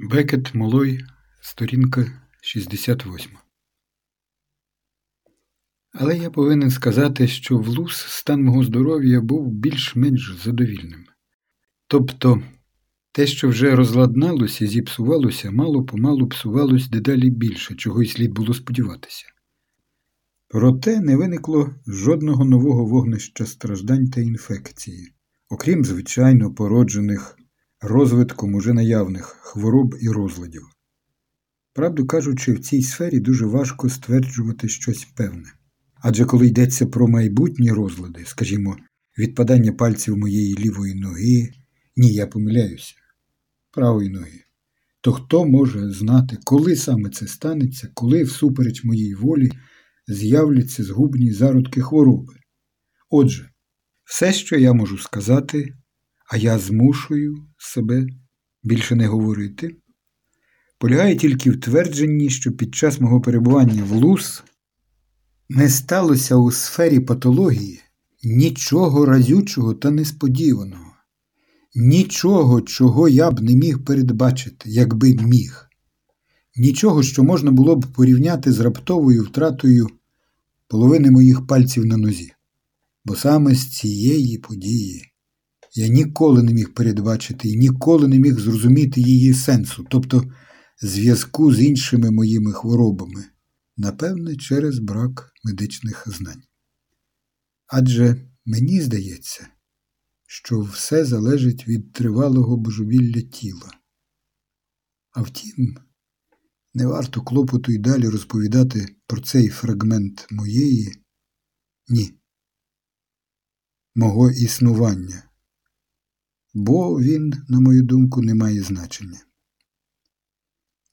Бекет Молой, сторінка 68. Але я повинен сказати, що в лус стан мого здоров'я був більш-менш задовільним. Тобто те, що вже розладналося і зіпсувалося, мало помалу псувалось дедалі більше, чого й слід було сподіватися. Проте не виникло жодного нового вогнища страждань та інфекції, окрім звичайно породжених розвитком уже наявних хвороб і розладів. Правду кажучи, в цій сфері дуже важко стверджувати щось певне. Адже коли йдеться про майбутні розлади, скажімо, відпадання пальців моєї лівої ноги, ні, я помиляюся, правої ноги, то хто може знати, коли саме це станеться, коли, всупереч моїй волі, з'являться згубні зародки хвороби? Отже, все, що я можу сказати, а я змушую себе більше не говорити, полягає тільки в твердженні, що під час мого перебування в лус не сталося у сфері патології нічого разючого та несподіваного, нічого, чого я б не міг передбачити, якби міг, нічого, що можна було б порівняти з раптовою втратою половини моїх пальців на нозі. Бо саме з цієї події я ніколи не міг передбачити і ніколи не міг зрозуміти її сенсу, тобто зв'язку з іншими моїми хворобами, напевне, через брак медичних знань. Адже мені здається, що все залежить від тривалого божевілля тіла. А втім, не варто клопоту й далі розповідати про цей фрагмент моєї, ні, мого існування бо він, на мою думку, не має значення.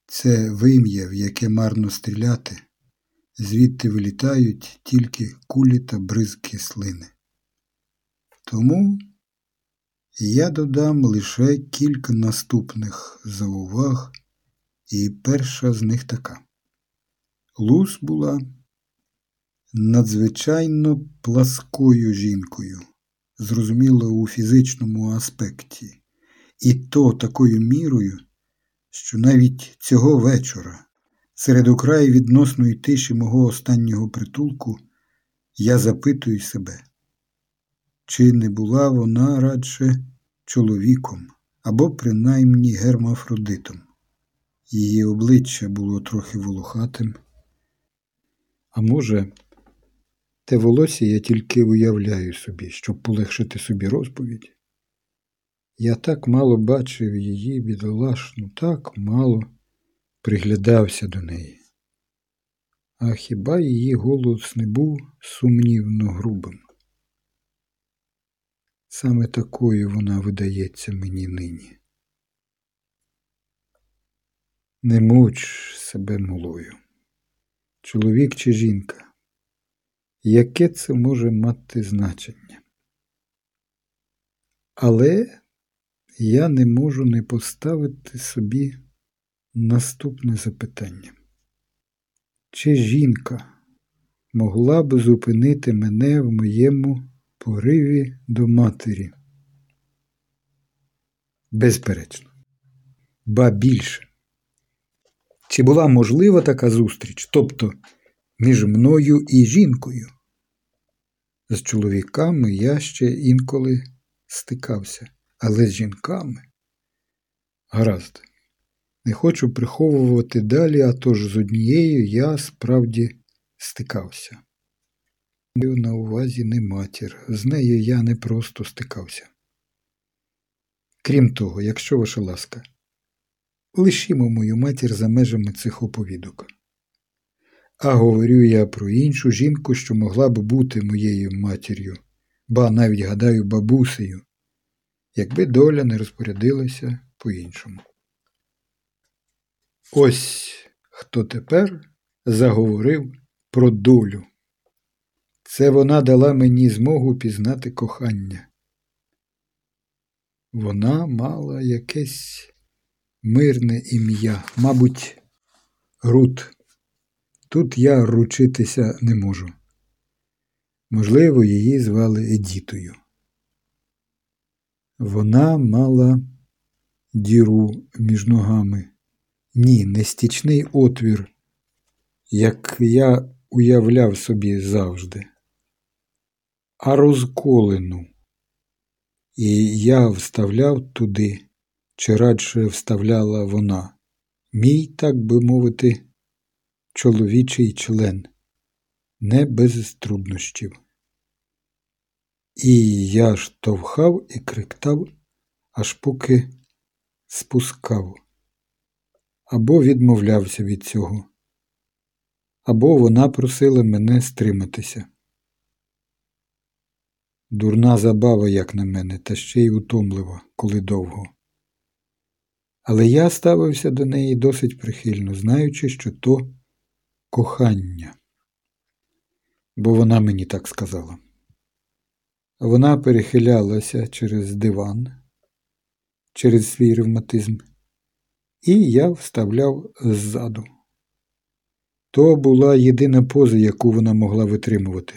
Це вим'я, в яке марно стріляти, звідти вилітають тільки кулі та бризки слини. Тому я додам лише кілька наступних зауваг, і перша з них така. Лус була надзвичайно пласкою жінкою зрозуміло у фізичному аспекті, і то такою мірою, що навіть цього вечора, серед украї відносної тиші мого останнього притулку, я запитую себе, чи не була вона радше чоловіком або принаймні гермафродитом. Її обличчя було трохи волохатим, а може, те волосся я тільки уявляю собі, щоб полегшити собі розповідь. Я так мало бачив її бідолашну, так мало приглядався до неї. А хіба її голос не був сумнівно грубим? Саме такою вона видається мені нині. Не муч себе молою, чоловік чи жінка яке це може мати значення. Але я не можу не поставити собі наступне запитання. Чи жінка могла б зупинити мене в моєму пориві до матері? Безперечно, ба більше. Чи була можлива така зустріч, тобто між мною і жінкою? З чоловіками я ще інколи стикався, але з жінками. Гаразд, не хочу приховувати далі, а тож з однією я справді стикався. На увазі не матір, з нею я не просто стикався. Крім того, якщо ваша ласка, лишімо мою матір за межами цих оповідок. А говорю я про іншу жінку, що могла б бути моєю матір'ю, ба навіть гадаю, бабусею, якби доля не розпорядилася по-іншому. Ось хто тепер заговорив про долю. Це вона дала мені змогу пізнати кохання. Вона мала якесь мирне ім'я, мабуть, Рут. Тут я ручитися не можу. Можливо, її звали Едітою. Вона мала діру між ногами, Ні, не стічний отвір, як я уявляв собі завжди, а розколену. І я вставляв туди, чи радше вставляла вона, мій, так би мовити, чоловічий член, не без труднощів. І я штовхав і криктав, аж поки спускав, або відмовлявся від цього, або вона просила мене стриматися. Дурна забава, як на мене, та ще й утомлива, коли довго. Але я ставився до неї досить прихильно, знаючи, що то кохання, бо вона мені так сказала. Вона перехилялася через диван, через свій ревматизм, і я вставляв ззаду. То була єдина поза, яку вона могла витримувати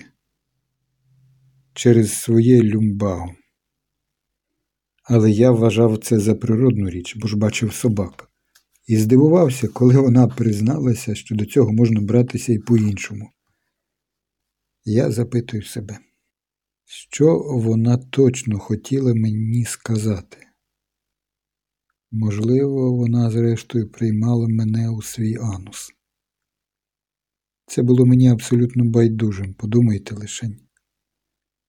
через своє люмбаго. Але я вважав це за природну річ, бо ж бачив собак, і здивувався, коли вона призналася, що до цього можна братися і по-іншому. Я запитую себе, що вона точно хотіла мені сказати? Можливо, вона, зрештою, приймала мене у свій анус. Це було мені абсолютно байдужим, подумайте лишень.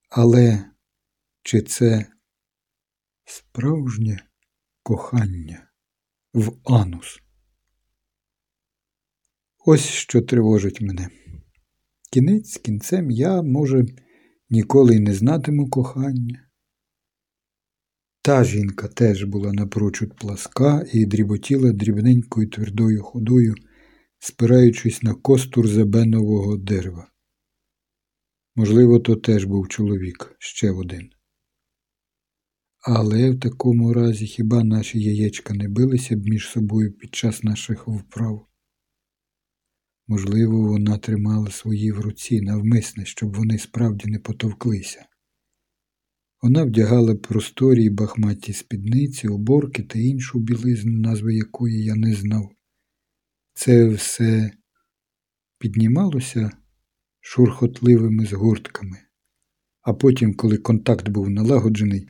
Але чи це справжнє кохання в анус? Ось що тривожить мене. Кінець кінцем я, може, ніколи й не знатиму кохання. Та жінка теж була напрочуд пласка і дріботіла дрібненькою твердою ходою, спираючись на костур зебенового дерева. Можливо, то теж був чоловік, ще один. Але в такому разі хіба наші яєчка не билися б між собою під час наших вправ? Можливо, вона тримала свої в руці навмисне, щоб вони справді не потовклися. Вона вдягала просторі й бахматі спідниці, оборки та іншу білизну, назви якої я не знав. Це все піднімалося шурхотливими згортками, а потім, коли контакт був налагоджений,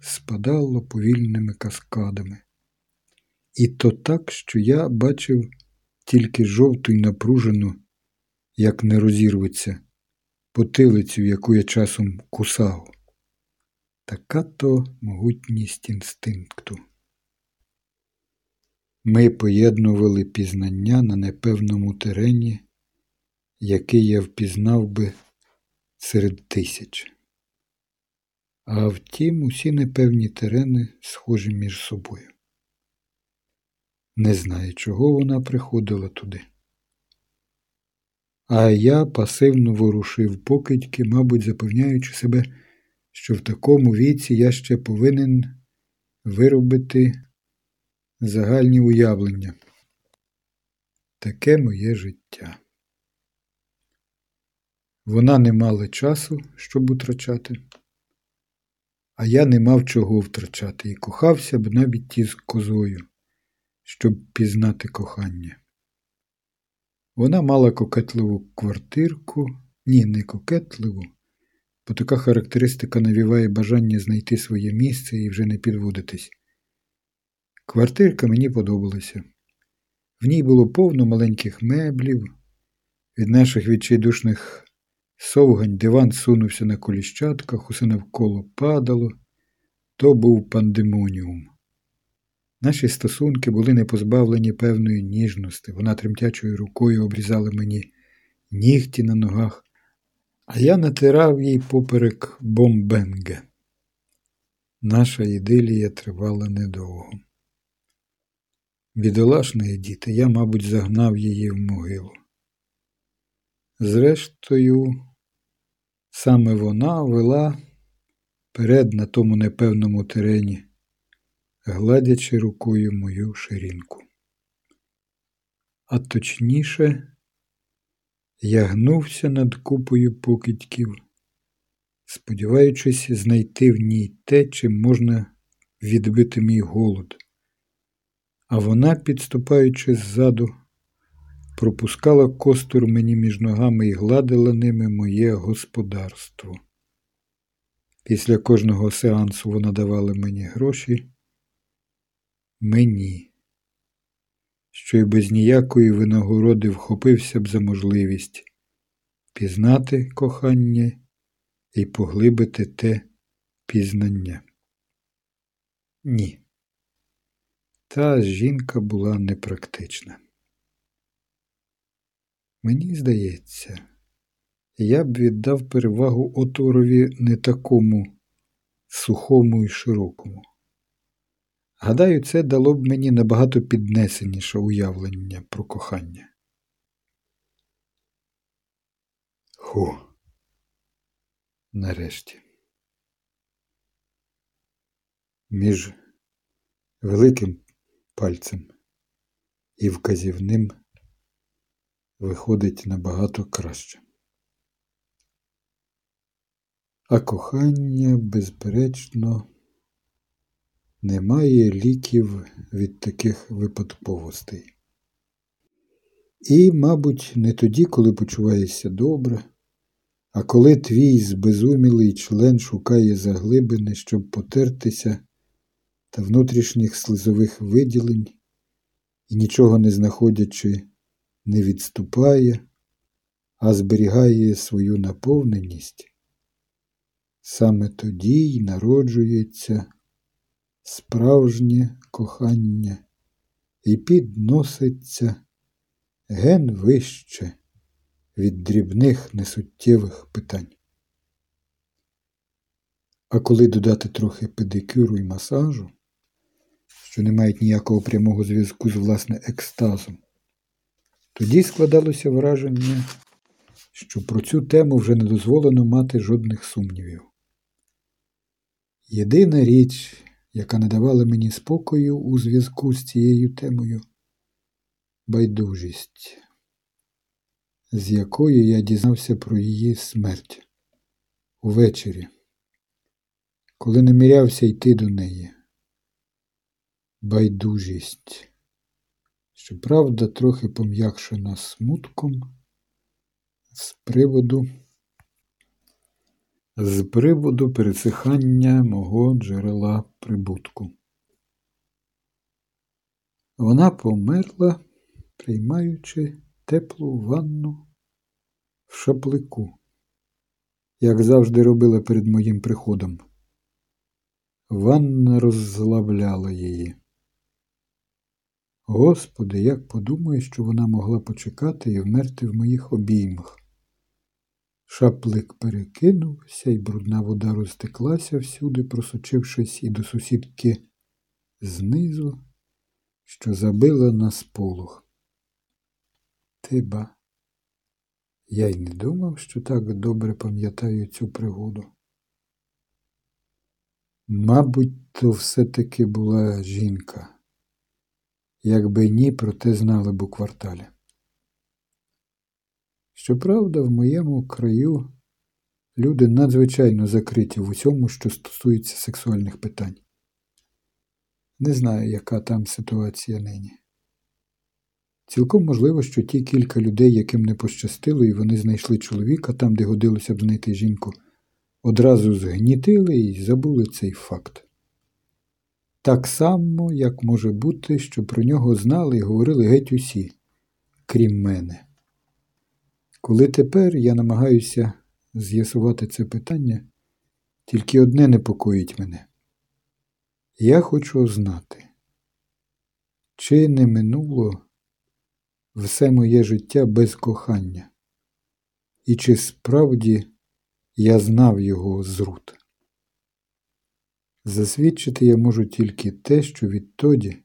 спадало повільними каскадами. І то так, що я бачив тільки жовту й напружену, як не розірветься, потилицю, яку я часом кусав. Така то могутність інстинкту. Ми поєднували пізнання на непевному терені який я впізнав би серед тисяч. А втім, усі непевні терени схожі між собою. Не знаю, чого вона приходила туди. А я пасивно ворушив покидьки, мабуть, запевняючи себе, що в такому віці я ще повинен виробити загальні уявлення. Таке моє життя. Вона не мала часу, щоб утрачати, а я не мав чого втрачати і кохався б навіть із козою, щоб пізнати кохання. Вона мала кокетливу квартирку, ні, не кокетливу, бо така характеристика навіває бажання знайти своє місце і вже не підводитись. Квартирка мені подобалася. В ній було повно маленьких меблів, від наших відчайдушних Совгань диван сунувся на коліщатках, усе навколо падало, то був пандемоніум. Наші стосунки були не позбавлені певної ніжності. Вона тремтячою рукою обрізала мені нігті на ногах, а я натирав їй поперек бомбенге. Наша ідилія тривала недовго. Бідолашна діти, я, мабуть, загнав її в могилу. Зрештою, Саме вона вела перед на тому непевному терені, гладячи рукою мою ширинку. А точніше, я гнувся над купою покидьків, сподіваючись знайти в ній те, чим можна відбити мій голод. а вона, підступаючи ззаду, пропускала костур мені між ногами і гладила ними моє господарство. Після кожного сеансу вона давала мені гроші, мені, що й без ніякої винагороди вхопився б за можливість пізнати кохання і поглибити те пізнання. Ні. Та жінка була непрактична. Мені здається, я б віддав перевагу отворові не такому сухому і широкому. Гадаю, це дало б мені набагато піднесеніше уявлення про кохання. Ху. Нарешті. Між великим пальцем і вказівним виходить набагато краще. А кохання, безперечно, не має ліків від таких випадковостей. І, мабуть, не тоді, коли почуваєшся добре, а коли твій збезумілий член шукає заглибини, щоб потертися та внутрішніх слизових виділень і нічого не знаходячи, не відступає, а зберігає свою наповненість, саме тоді й народжується справжнє кохання і підноситься ген вище від дрібних несуттєвих питань. А коли додати трохи педикюру і масажу, що не мають ніякого прямого зв'язку з власне екстазом, тоді складалося враження, що про цю тему вже не дозволено мати жодних сумнівів. Єдина річ, яка не давала мені спокою у зв'язку з цією темою байдужість, з якою я дізнався про її смерть увечері, коли намірявся йти до неї. Байдужість, щоправда, трохи пом'якшена смутком з приводу з приводу пересихання мого джерела прибутку. Вона померла, приймаючи теплу ванну в шаплику, як завжди робила перед моїм приходом. Ванна роззлавляла її. Господи, як подумаю, що вона могла почекати і вмерти в моїх обіймах. Шаплик перекинувся, і брудна вода розтеклася всюди, просочившись і до сусідки знизу, що забила на сполох. Тиба, я й не думав, що так добре пам'ятаю цю пригоду. Мабуть, то все-таки була жінка, якби ні, про те знали б у кварталі. Щоправда, в моєму краю люди надзвичайно закриті в усьому, що стосується сексуальних питань. Не знаю, яка там ситуація нині. Цілком можливо, що ті кілька людей, яким не пощастило, і вони знайшли чоловіка там, де годилося б знайти жінку, одразу згнітили і забули цей факт. Так само, як може бути, що про нього знали і говорили геть усі, крім мене. Коли тепер я намагаюся з'ясувати це питання, тільки одне непокоїть мене. Я хочу знати, чи не минуло все моє життя без кохання, і чи справді я знав його з. Засвідчити я можу тільки те, що відтоді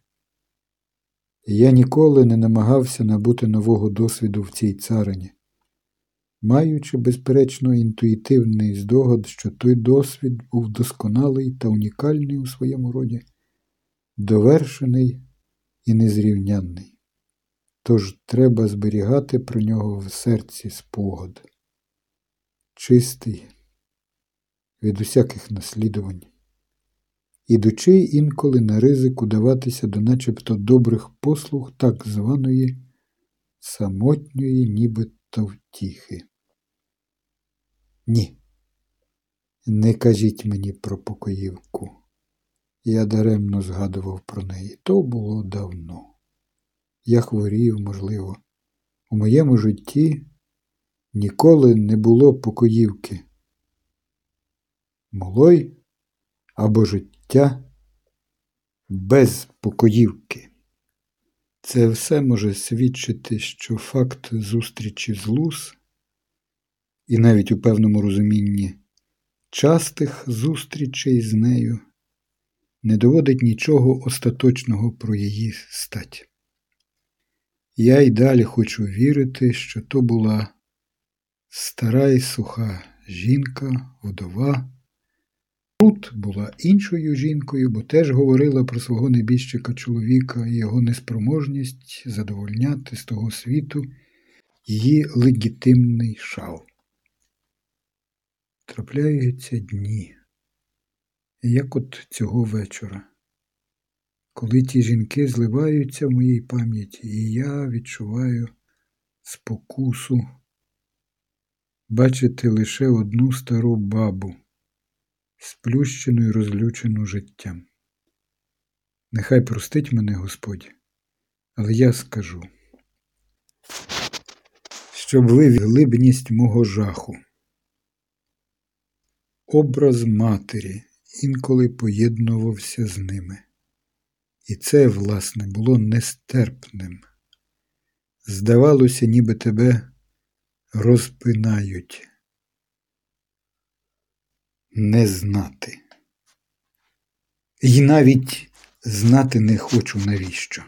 я ніколи не намагався набути нового досвіду в цій царині. Маючи, безперечно, інтуїтивний здогад, що той досвід був досконалий та унікальний у своєму роді, довершений і незрівнянний. Тож треба зберігати про нього в серці спогад, чистий від усяких наслідувань, ідучи інколи на ризик удаватися до начебто добрих послуг так званої самотньої нібито втіхи. Ні, не кажіть мені про покоївку. Я даремно згадував про неї. То було давно. Я хворів, можливо. У моєму житті ніколи не було покоївки. Молой або життя без покоївки. Це все може свідчити, що факт зустрічі з Лус, і навіть у певному розумінні частих зустрічей з нею не доводить нічого остаточного про її стать. Я й далі хочу вірити, що то була стара і суха жінка, вдова. Рут була іншою жінкою, бо теж говорила про свого небіжчика чоловіка і його неспроможність задовольняти з того світу її легітимний шал. Трапляються дні, як от цього вечора, коли ті жінки зливаються в моїй пам'яті, і я відчуваю спокусу бачити лише одну стару бабу, сплющену і розлючену життям. Нехай простить мене Господь, але я скажу, щоб ви глибність мого жаху. Образ матері інколи поєднувався з ними. І це, власне, було нестерпним. Здавалося, ніби тебе розпинають. Не знати. І навіть знати не хочу навіщо.